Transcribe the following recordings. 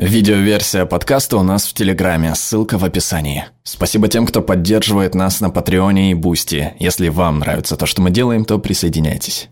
Видеоверсия подкаста у нас в Телеграме, ссылка в описании. Спасибо тем, кто поддерживает нас на Патреоне и Бусти. Если вам нравится то, что мы делаем, то присоединяйтесь.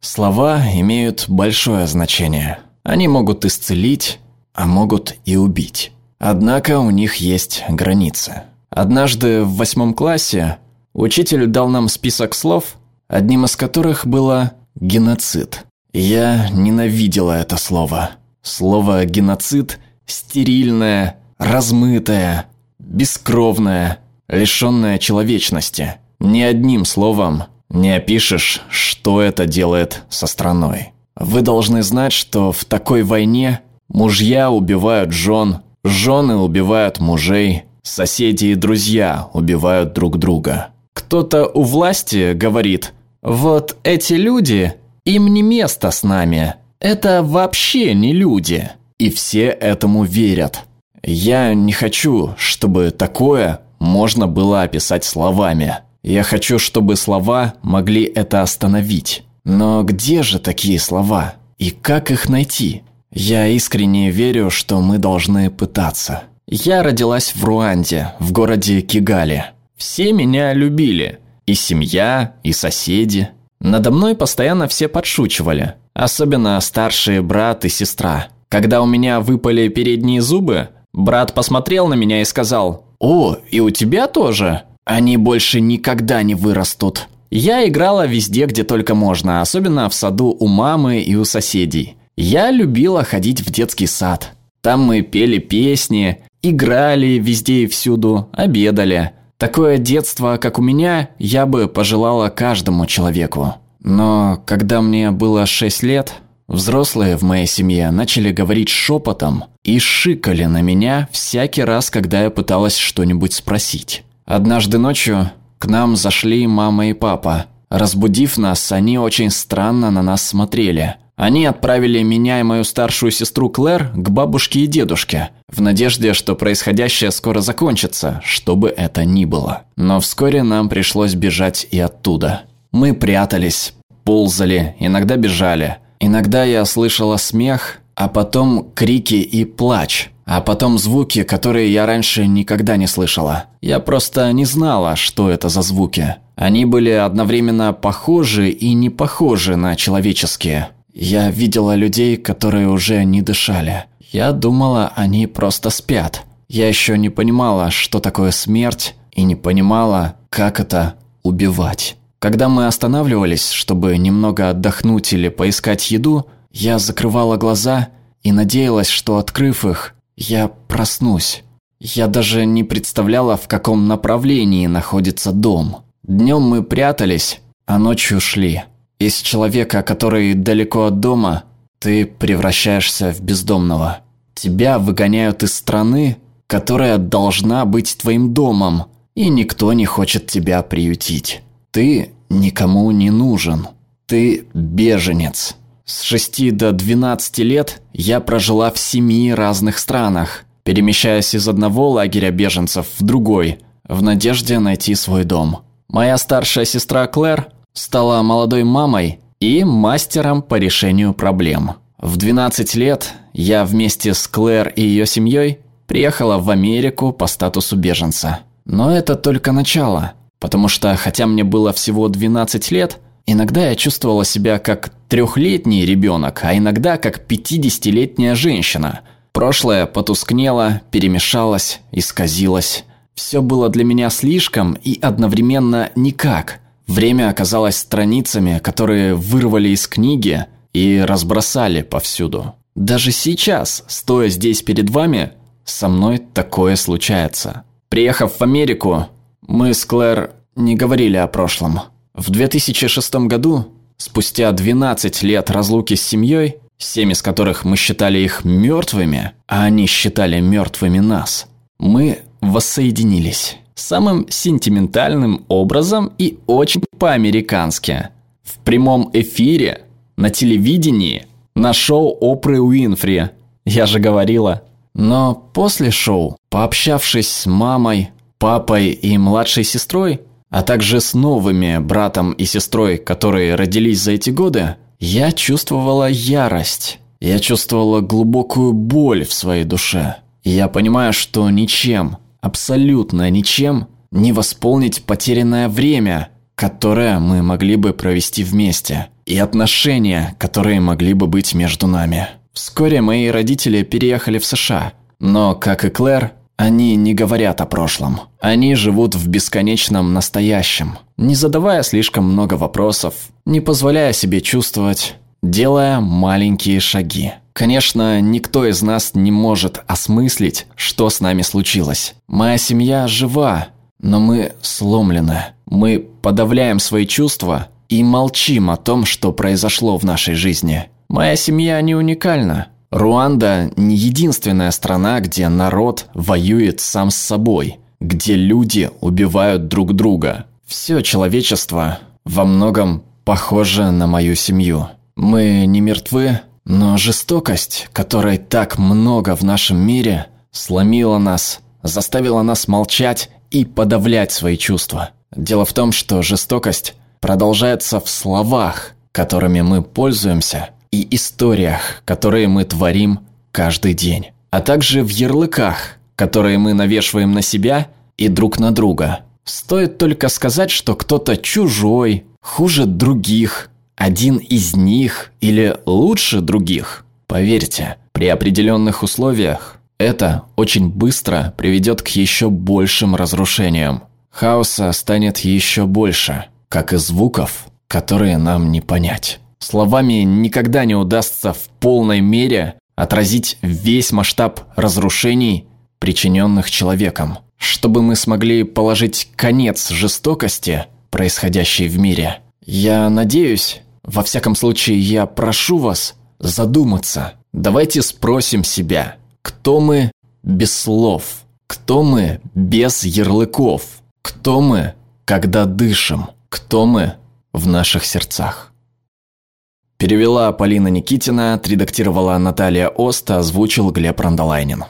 Слова имеют большое значение. Они могут исцелить, а могут и убить. Однако у них есть границы. Однажды в восьмом классе учитель дал нам список слов, одним из которых было «геноцид». Я ненавидела это слово. Слово «геноцид» стерильное, размытое, бескровное, лишённое человечности. Ни одним словом не опишешь, что это делает со страной. Вы должны знать, что в такой войне мужья убивают жен, жены убивают мужей, соседи и друзья убивают друг друга. Кто-то у власти говорит, вот эти люди, им не место с нами, это вообще не люди. И все этому верят. Я не хочу, чтобы такое можно было описать словами. Я хочу, чтобы слова могли это остановить. Но где же такие слова? И как их найти? Я искренне верю, что мы должны пытаться. Я родилась в Руанде, в городе Кигали. Все меня любили. И семья, и соседи. Надо мной постоянно все подшучивали. Особенно старшие брат и сестра. Когда у меня выпали передние зубы, брат посмотрел на меня и сказал «О, и у тебя тоже?» Они больше никогда не вырастут. Я играла везде, где только можно, особенно в саду у мамы и у соседей. Я любила ходить в детский сад. Там мы пели песни, играли везде и всюду, обедали. Такое детство, как у меня, я бы пожелала каждому человеку. Но когда мне было 6 лет, взрослые в моей семье начали говорить шепотом и шикали на меня всякий раз, когда я пыталась что-нибудь спросить. Однажды ночью к нам зашли мама и папа. Разбудив нас, они очень странно на нас смотрели. Они отправили меня и мою старшую сестру Клэр к бабушке и дедушке, в надежде, что происходящее скоро закончится, что бы это ни было. Но вскоре нам пришлось бежать и оттуда. Мы прятались, ползали, иногда бежали. Иногда я слышала смех, а потом крики и плач, а потом звуки, которые я раньше никогда не слышала. Я просто не знала, что это за звуки. Они были одновременно похожи и не похожи на человеческие. Я видела людей, которые уже не дышали. Я думала, они просто спят. Я еще не понимала, что такое смерть, и не понимала, как это убивать. Когда мы останавливались, чтобы немного отдохнуть или поискать еду, я закрывала глаза и надеялась, что открыв их, я проснусь. Я даже не представляла, в каком направлении находится дом. Днем мы прятались, а ночью шли. Из человека, который далеко от дома, ты превращаешься в бездомного. Тебя выгоняют из страны, которая должна быть твоим домом, и никто не хочет тебя приютить. Ты никому не нужен. Ты беженец. С 6 до 12 лет я прожила в семи разных странах, перемещаясь из одного лагеря беженцев в другой, в надежде найти свой дом. Моя старшая сестра Клэр стала молодой мамой и мастером по решению проблем. В 12 лет я вместе с Клэр и ее семьей приехала в Америку по статусу беженца. Но это только начало. Потому что, хотя мне было всего 12 лет, иногда я чувствовала себя как трехлетний ребенок, а иногда как 50-летняя женщина. Прошлое потускнело, перемешалось, исказилось. Все было для меня слишком и одновременно никак. Время оказалось страницами, которые вырвали из книги и разбросали повсюду. Даже сейчас, стоя здесь перед вами, со мной такое случается. Приехав в Америку, мы с Клэр не говорили о прошлом. В 2006 году, спустя 12 лет разлуки с семьей, семь из которых мы считали их мертвыми, а они считали мертвыми нас, мы воссоединились. Самым сентиментальным образом и очень по-американски. В прямом эфире, на телевидении, на шоу Опры Уинфри. Я же говорила. Но после шоу, пообщавшись с мамой, папой и младшей сестрой, а также с новыми братом и сестрой, которые родились за эти годы, я чувствовала ярость. Я чувствовала глубокую боль в своей душе. И я понимаю, что ничем, абсолютно ничем, не восполнить потерянное время, которое мы могли бы провести вместе, и отношения, которые могли бы быть между нами. Вскоре мои родители переехали в США, но, как и Клэр, они не говорят о прошлом. Они живут в бесконечном настоящем, не задавая слишком много вопросов, не позволяя себе чувствовать, делая маленькие шаги. Конечно, никто из нас не может осмыслить, что с нами случилось. Моя семья жива, но мы сломлены. Мы подавляем свои чувства и молчим о том, что произошло в нашей жизни. Моя семья не уникальна. Руанда не единственная страна, где народ воюет сам с собой, где люди убивают друг друга. Все человечество во многом похоже на мою семью. Мы не мертвы, но жестокость, которой так много в нашем мире, сломила нас, заставила нас молчать и подавлять свои чувства. Дело в том, что жестокость продолжается в словах, которыми мы пользуемся – и историях, которые мы творим каждый день, а также в ярлыках, которые мы навешиваем на себя и друг на друга. Стоит только сказать, что кто-то чужой, хуже других, один из них или лучше других. Поверьте, при определенных условиях это очень быстро приведет к еще большим разрушениям. Хаоса станет еще больше, как и звуков, которые нам не понять. Словами никогда не удастся в полной мере отразить весь масштаб разрушений, причиненных человеком. Чтобы мы смогли положить конец жестокости, происходящей в мире. Я надеюсь, во всяком случае я прошу вас задуматься. Давайте спросим себя, кто мы без слов? Кто мы без ярлыков? Кто мы, когда дышим? Кто мы в наших сердцах? Перевела Полина Никитина, отредактировала Наталья Оста, озвучил Глеб Рандолайнин.